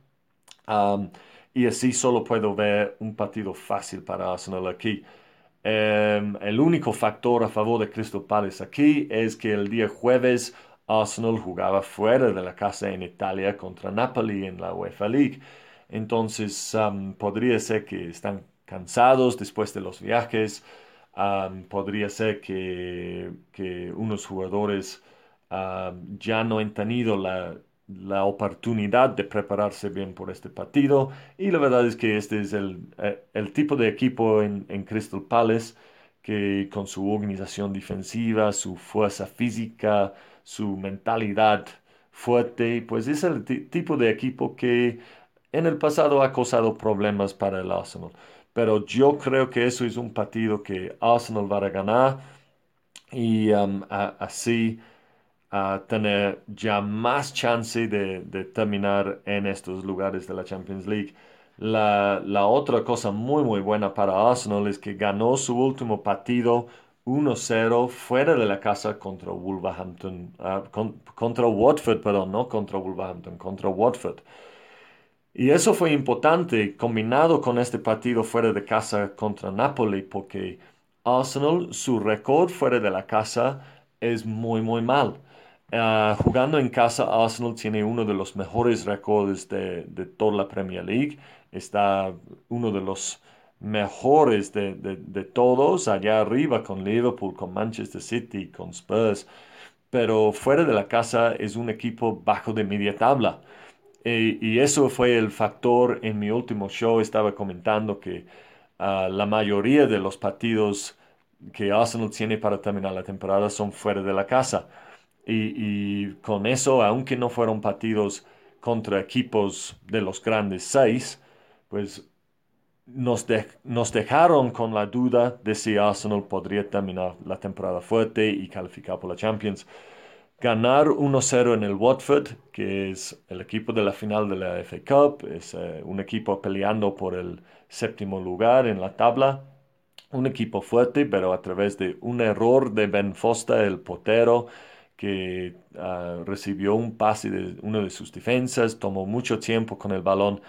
y así solo puedo ver un partido fácil para Arsenal aquí. Em, el único factor a favor de Crystal Palace aquí es que el día jueves Arsenal jugaba fuera de la casa en Italia contra Napoli en la UEFA League. Entonces podría ser que están cansados después de los viajes podría ser que, unos jugadores ya no han tenido la, oportunidad de prepararse bien por este partido y la verdad es que este es el, eh, tipo de equipo en, Crystal Palace que con su organización defensiva, su fuerza física, su mentalidad fuerte, pues es el tipo de equipo que en el pasado ha causado problemas para el Arsenal pero yo creo que eso es un partido que Arsenal va a ganar y um, así a tener ya más chance de, terminar en estos lugares de la Champions League. La, otra cosa muy muy buena para Arsenal es que ganó su último partido 1-0 fuera de la casa contra Wolverhampton, ah, contra Watford, perdón, no contra Wolverhampton, contra Watford. Y eso fue importante combinado con este partido fuera de casa contra Napoli porque Arsenal, su récord fuera de la casa es muy, muy mal. Ah, jugando en casa, Arsenal tiene uno de los mejores récords de, toda la Premier League. Está uno de los mejores de, de, todos allá arriba con Liverpool, con Manchester City, con Spurs. Pero fuera de la casa es un equipo bajo de media tabla. Y eso fue el factor en mi último show. Estaba comentando que ah, la mayoría de los partidos que Arsenal tiene para terminar la temporada son fuera de la casa. Y, con eso, aunque no fueron partidos contra equipos de los grandes seis, pues nos, nos dejaron con la duda de si Arsenal podría terminar la temporada fuerte y calificar por la Champions. Ganar 1-0 en el Watford, que es el equipo de la final de la FA Cup, es eh, un equipo peleando por el séptimo lugar en la tabla, un equipo fuerte, pero a través de un error de Ben Foster, el portero, que ah, recibió un pase de una de sus defensas, tomó mucho tiempo con el balón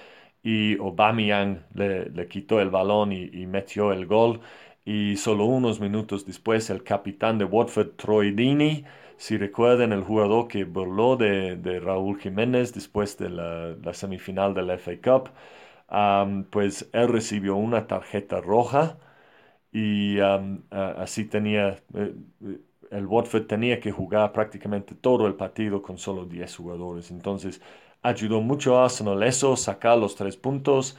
y Aubameyang le, le quitó el balón y, metió el gol. Y solo unos minutos después el capitán de Watford, Troy Deeney, si recuerdan el jugador que burló de, Raúl Jiménez después de la, semifinal de la FA Cup, pues él recibió una tarjeta roja y así tenía, eh, el Watford tenía que jugar prácticamente todo el partido con solo 10 jugadores. Entonces ayudó mucho a Arsenal eso, sacar los tres puntos.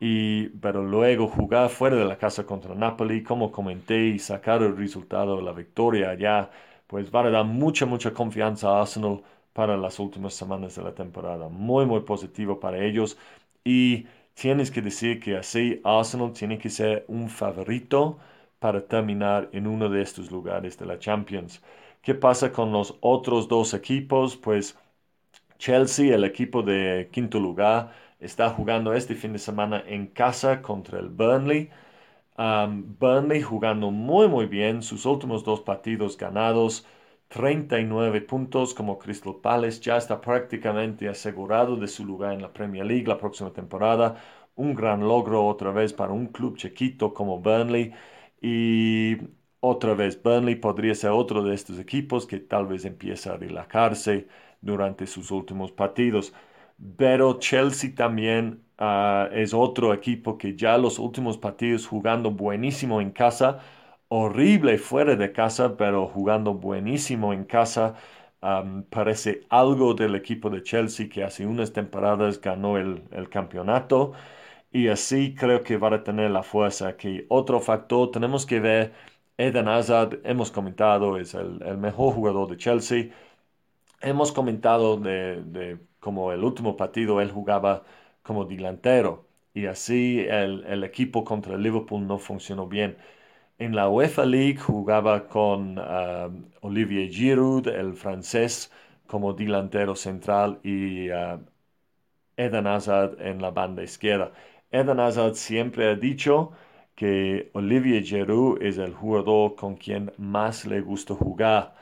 Y, pero luego jugar fuera de la casa contra Napoli, como comenté, y sacar el resultado, la victoria allá pues va a dar mucha, mucha confianza a Arsenal para las últimas semanas de la temporada. Muy, muy positivo para ellos. Y tienes que decir que así Arsenal tiene que ser un favorito para terminar en uno de estos lugares de la Champions. ¿Qué pasa con los otros dos equipos? Pues Chelsea, el equipo de quinto lugar, está jugando este fin de semana en casa contra el Burnley. Burnley jugando muy muy bien, sus últimos dos partidos ganados, 39 puntos como Crystal Palace, ya está prácticamente asegurado de su lugar en la Premier League la próxima temporada. Un gran logro otra vez para un club chiquito como Burnley. Y otra vez, Burnley podría ser otro de estos equipos que tal vez empieza a relajarse durante sus últimos partidos. Pero Chelsea también ah, es otro equipo que ya los últimos partidos jugando buenísimo en casa, horrible fuera de casa, pero jugando buenísimo en casa. parece algo del equipo de Chelsea que hace unas temporadas ganó el, campeonato y así creo que va a tener la fuerza. Que otro factor tenemos que ver, Eden Hazard, hemos comentado, es el mejor jugador de Chelsea. Hemos comentado de, como el último partido él jugaba como delantero y así el, equipo contra el Liverpool no funcionó bien. En la UEFA League jugaba con uh, Olivier Giroud, el francés, como delantero central y uh, Eden Hazard en la banda izquierda. Eden Hazard siempre ha dicho que Olivier Giroud es el jugador con quien más le gusta jugar.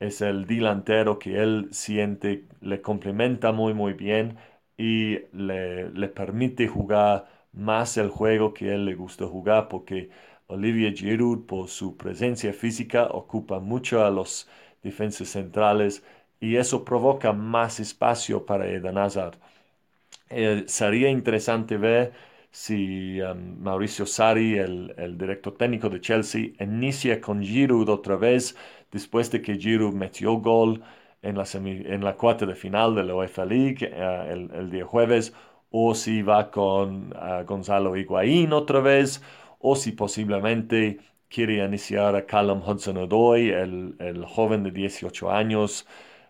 Es el delantero que él siente le complementa muy muy bien y le, le permite jugar más el juego que él le gusta jugar porque Olivier Giroud por su presencia física ocupa mucho a los defensas centrales y eso provoca más espacio para Eden Hazard. Eh, sería interesante ver si um, Mauricio Sari, el, el, director técnico de Chelsea, inicia con Giroud otra vez después de que Giroud metió gol en la, en la cuarta de final de la UEFA League uh, el, el, día jueves, o si va con uh, Gonzalo Higuaín otra vez, o si posiblemente quiere iniciar a Callum Hudson-Odoi, el, el, joven de 18 años,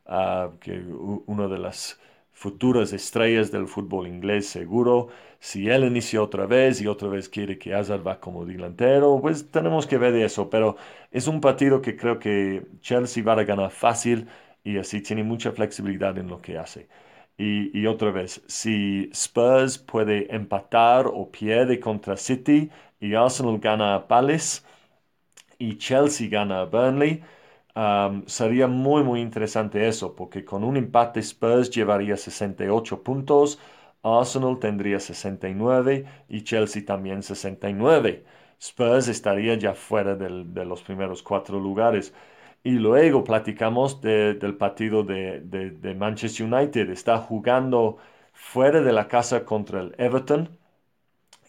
uh, que uno de las futuras estrellas del fútbol inglés seguro. Si él inicia otra vez y otra vez quiere que Hazard va como delantero, pues tenemos que ver eso. Pero es un partido que creo que Chelsea va a ganar fácil y así tiene mucha flexibilidad en lo que hace. Y, y otra vez, si Spurs puede empatar o pierde contra City y Arsenal gana a Palace y Chelsea gana a Burnley, sería muy, muy interesante eso, porque con un empate Spurs llevaría 68 puntos, Arsenal tendría 69 y Chelsea también 69. Spurs estaría ya fuera de los primeros cuatro lugares. Y luego platicamos del partido de, de, Manchester United. Está jugando fuera de la casa contra el Everton.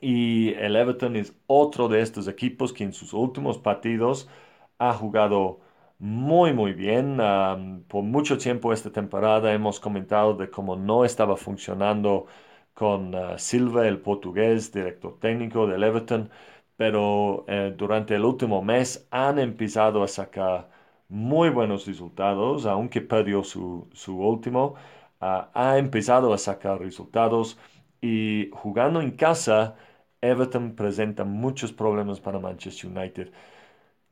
Y el Everton es otro de estos equipos que en sus últimos partidos ha jugado muy, muy bien. por mucho tiempo esta temporada hemos comentado de cómo no estaba funcionando con uh, Silva, el portugués, director técnico del Everton, pero eh, durante el último mes han empezado a sacar muy buenos resultados, aunque perdió su, su último, uh, ha empezado a sacar resultados y jugando en casa, Everton presenta muchos problemas para Manchester United.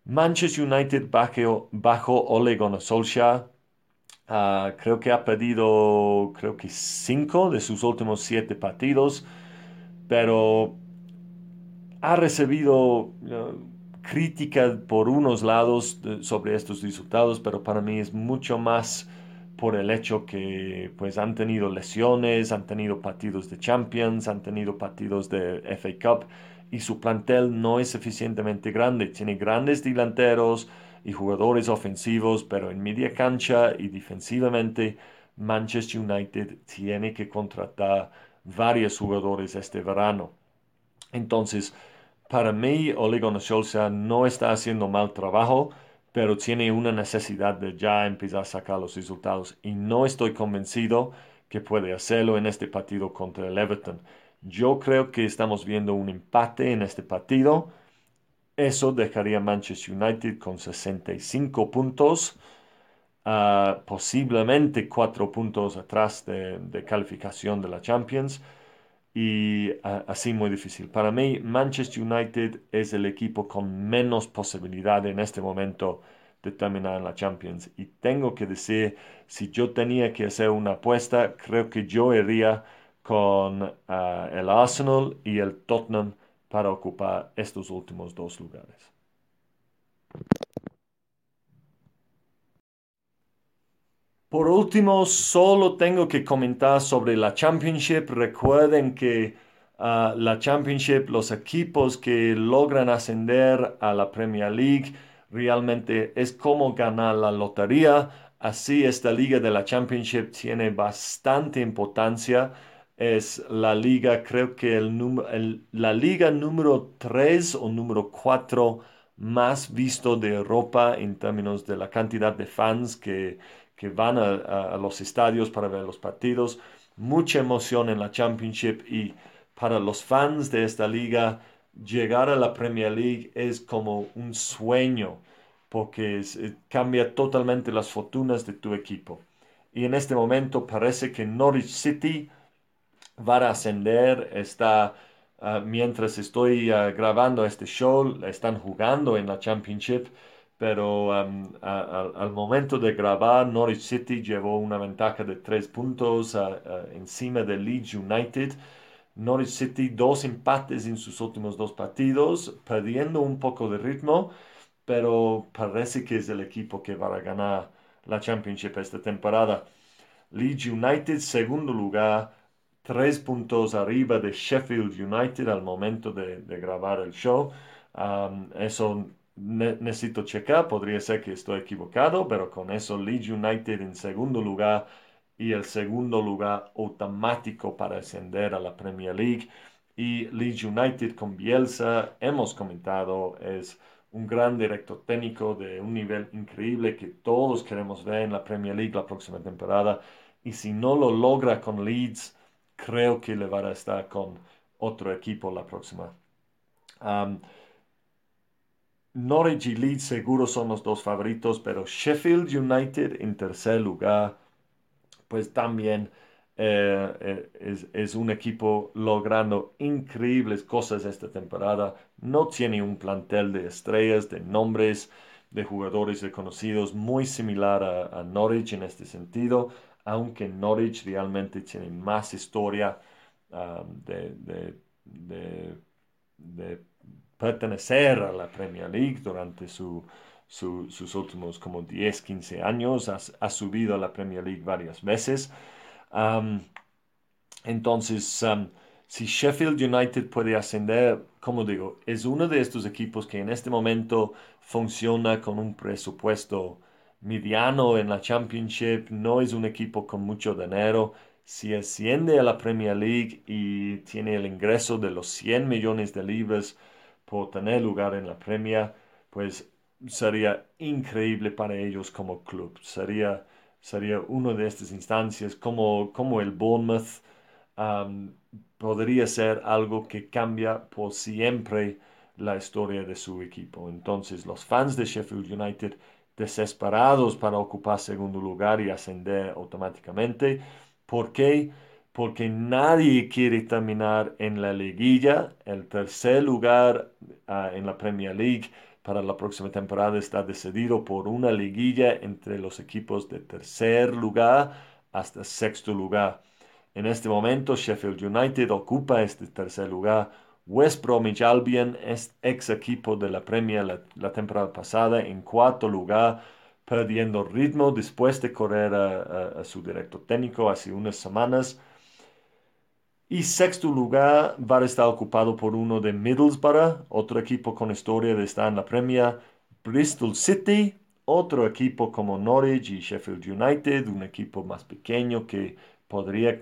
Manchester United bajo, bajo Ole Solskjaer uh, creo que ha perdido creo que cinco de sus últimos siete partidos, pero ha recibido uh, crítica por unos lados sobre estos resultados, pero para mí es mucho más por el hecho que pues han tenido lesiones, han tenido partidos de Champions, han tenido partidos de FA Cup y su plantel no es suficientemente grande. Tiene grandes delanteros y jugadores ofensivos, pero en media cancha y defensivamente Manchester United tiene que contratar varios jugadores este verano. Entonces, para mí, Ole Gunnar no está haciendo mal trabajo, pero tiene una necesidad de ya empezar a sacar los resultados y no estoy convencido que puede hacerlo en este partido contra el Everton. Yo creo que estamos viendo un empate en este partido. Eso dejaría Manchester United con 65 puntos, uh, posiblemente 4 puntos atrás de, de, calificación de la Champions y uh, así muy difícil. Para mí, Manchester United es el equipo con menos posibilidad en este momento de terminar en la Champions. Y tengo que decir, si yo tenía que hacer una apuesta, creo que yo iría con ah, el Arsenal y el Tottenham para ocupar estos últimos dos lugares. Por último, solo tengo que comentar sobre la Championship. Recuerden que ah, la Championship, los equipos que logran ascender a la Premier League, realmente es como ganar la lotería. Así esta liga de la Championship tiene bastante importancia. Es la liga, creo que el, la liga número 3 o número 4 más visto de Europa en términos de la cantidad de fans que, que van a, los estadios para ver los partidos. Mucha emoción en la Championship y para los fans de esta liga, llegar a la Premier League es como un sueño porque eh, cambia totalmente las fortunas de tu equipo. Y en este momento parece que Norwich City va a ascender, está, ah, mientras estoy ah, grabando este show, están jugando en la Championship pero al momento de grabar, Norwich City llevó una ventaja de tres puntos encima de Leeds United. Norwich City dos empates en sus últimos dos partidos, perdiendo un poco de ritmo, pero parece que es el equipo que va a ganar la Championship esta temporada. Leeds United, segundo lugar, tres puntos arriba de Sheffield United al momento de, grabar el show. eso necesito checar, podría ser que estoy equivocado, pero con eso Leeds United en segundo lugar y el segundo lugar automático para ascender a la Premier League. Y Leeds United con Bielsa, hemos comentado, es un gran director técnico de un nivel increíble que todos queremos ver en la Premier League la próxima temporada. Y si no lo logra con Leeds, creo que le va a estar con otro equipo la próxima. Norwich y Leeds seguro son los dos favoritos, pero Sheffield United en tercer lugar, pues también eh, eh, es, un equipo logrando increíbles cosas esta temporada. No tiene un plantel de estrellas, de nombres, de jugadores reconocidos, muy similar a, Norwich en este sentido, aunque Norwich realmente tiene más historia um, de, de pertenecer a la Premier League durante su, sus últimos como 10, 15 años. Ha, subido a la Premier League varias veces. entonces, si Sheffield United puede ascender, como digo, es uno de estos equipos que en este momento funciona con un presupuesto mediano en la Championship, no es un equipo con mucho dinero. Si asciende a la Premier League y tiene el ingreso de los 100 millones de libras, por tener lugar en la Premier, pues sería increíble para ellos como club. Sería, sería una de estas instancias como, como el Bournemouth. podría ser algo que cambia por siempre la historia de su equipo. Entonces los fans de Sheffield United desesperados para ocupar segundo lugar y ascender automáticamente. ¿Por qué? porque nadie quiere terminar en la liguilla. El tercer lugar ah, en la Premier League para la próxima temporada está decidido por una liguilla entre los equipos de tercer lugar hasta sexto lugar. En este momento Sheffield United ocupa este tercer lugar. West Bromwich Albion es ex equipo de la Premier la, temporada pasada en cuarto lugar, perdiendo ritmo después de correr a, su director técnico hace unas semanas. Y sexto lugar va a estar ocupado por uno de Middlesbrough, otro equipo con historia de estar en la Premier. Bristol City, otro equipo como Norwich y Sheffield United, un equipo más pequeño que podría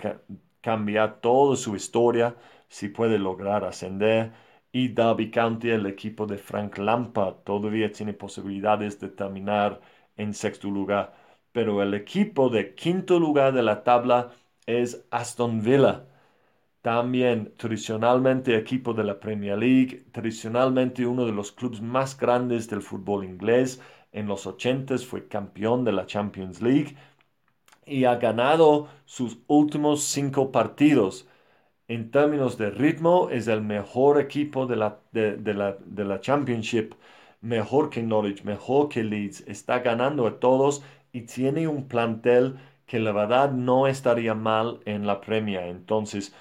cambiar toda su historia si puede lograr ascender. Y Derby County, el equipo de Frank Lampard, todavía tiene posibilidades de terminar en sexto lugar. Pero el equipo de quinto lugar de la tabla es Aston Villa también tradicionalmente equipo de la Premier League, tradicionalmente uno de los clubes más grandes del fútbol inglés. En los 80 fue campeón de la Champions League y ha ganado sus últimos cinco partidos. En términos de ritmo, es el mejor equipo de la, de, la, de la Championship, mejor que Norwich, mejor que Leeds. Está ganando a todos y tiene un plantel que la verdad no estaría mal en la premia. Entonces,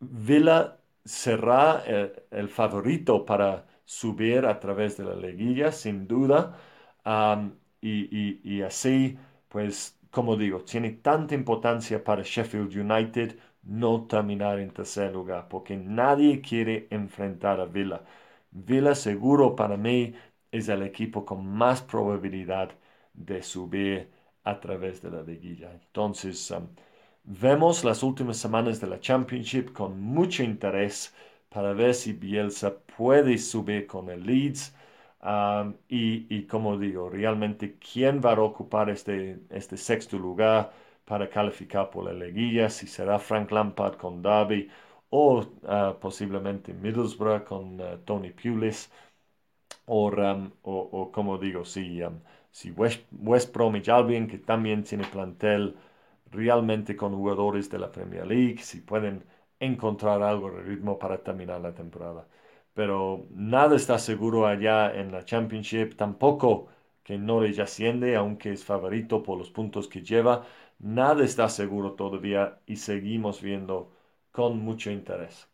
Villa será eh, el, favorito para subir a través de la liguilla, sin duda. y, así, pues, como digo, tiene tanta importancia para Sheffield United no terminar en tercer lugar, porque nadie quiere enfrentar a Villa. Villa seguro para mí es el equipo con más probabilidad de subir a través de la liguilla. Entonces, um, vemos las últimas semanas de la Championship con mucho interés para ver si Bielsa puede subir con el Leeds. Um, y, como digo, realmente quién va a ocupar este, este sexto lugar para calificar por la liguilla, si será Frank Lampard con Derby o uh, posiblemente Middlesbrough con uh, Tony Pulis, um, o, como digo, si, um, si West, West Bromwich Albion, que también tiene plantel realmente con jugadores de la Premier League, si pueden encontrar algo de ritmo para terminar la temporada. Pero nada está seguro allá en la Championship, tampoco que Norwich asciende, aunque es favorito por los puntos que lleva. Nada está seguro todavía y seguimos viendo con mucho interés.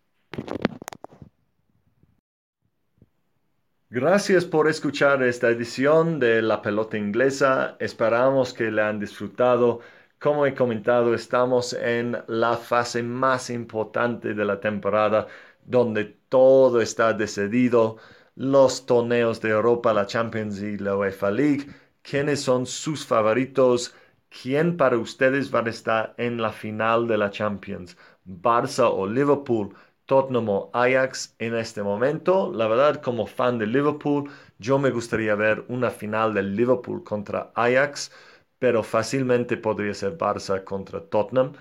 Gracias por escuchar esta edición de La Pelota Inglesa. Esperamos que la han disfrutado. Como he comentado, estamos en la fase más importante de la temporada, donde todo está decidido. Los torneos de Europa, la Champions y la UEFA League. ¿Quiénes son sus favoritos? ¿Quién para ustedes va a estar en la final de la Champions? ¿Barça o Liverpool? Tottenham o Ajax en este momento. La verdad, como fan de Liverpool, yo me gustaría ver una final de Liverpool contra Ajax, pero fácilmente podría ser Barça contra Tottenham.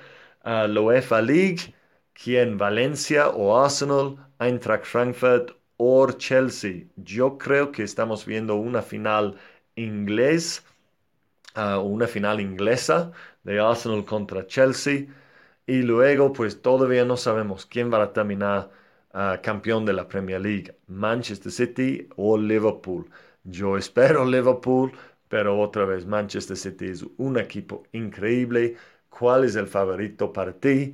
Uh, la UEFA League, ¿quién? Valencia o Arsenal, Eintracht Frankfurt o Chelsea. Yo creo que estamos viendo una final inglés, uh, una final inglesa de Arsenal contra Chelsea. Y luego, pues todavía no sabemos quién va a terminar ah, campeón de la Premier League, Manchester City o Liverpool. Yo espero Liverpool, pero otra vez Manchester City es un equipo increíble. ¿Cuál es el favorito para ti?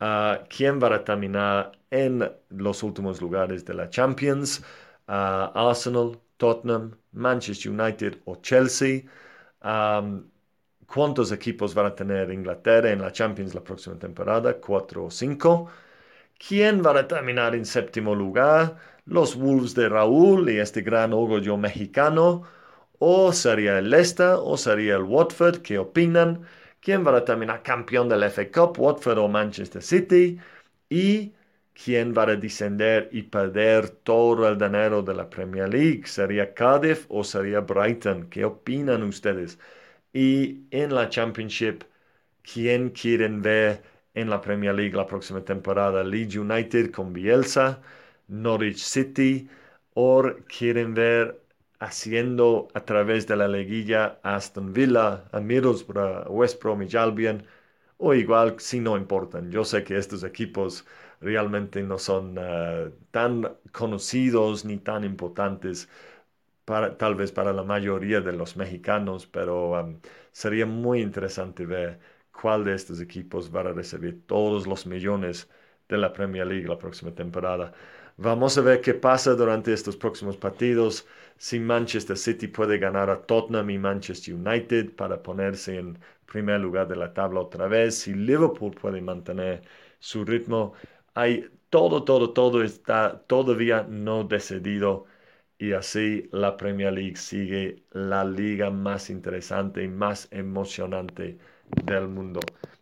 Ah, ¿Quién va a terminar en los últimos lugares de la Champions? Ah, Arsenal, Tottenham, Manchester United o Chelsea. ¿Cuántos equipos van a tener Inglaterra en la Champions la próxima temporada? ¿Cuatro o cinco? ¿Quién va a terminar en séptimo lugar? ¿Los Wolves de Raúl y este gran orgullo mexicano? ¿O sería el Leicester o sería el Watford? ¿Qué opinan? ¿Quién va a terminar campeón del FA Cup? ¿Watford o Manchester City? ¿Y quién va a descender y perder todo el dinero de la Premier League? ¿Sería Cardiff o sería Brighton? ¿Qué opinan ustedes? Y en la Championship, ¿quién quieren ver en la Premier League la próxima temporada? Leeds United con Bielsa, Norwich City, o quieren ver haciendo a través de la liguilla Aston Villa, a Middlesbrough, West Bromwich Albion, o igual si no importan. Yo sé que estos equipos realmente no son eh, tan conocidos ni tan importantes tal vez para la mayoría de los mexicanos, pero um, sería muy interesante ver cuál de estos equipos va a recibir todos los millones de la Premier League la próxima temporada. Vamos a ver qué pasa durante estos próximos partidos. Si Manchester City puede ganar a Tottenham y Manchester United para ponerse en primer lugar de la tabla otra vez. Si Liverpool puede mantener su ritmo. Hay todo, todo, todo está todavía no decidido y así la Premier League sigue la liga más interesante y más emocionante del mundo.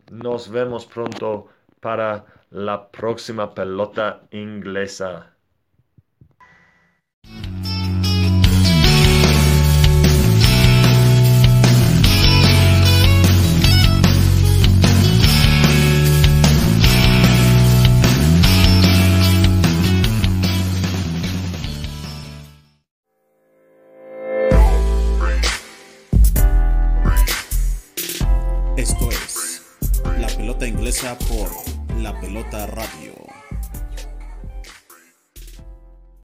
Nos vemos pronto para la próxima pelota inglesa. Pelota Radio.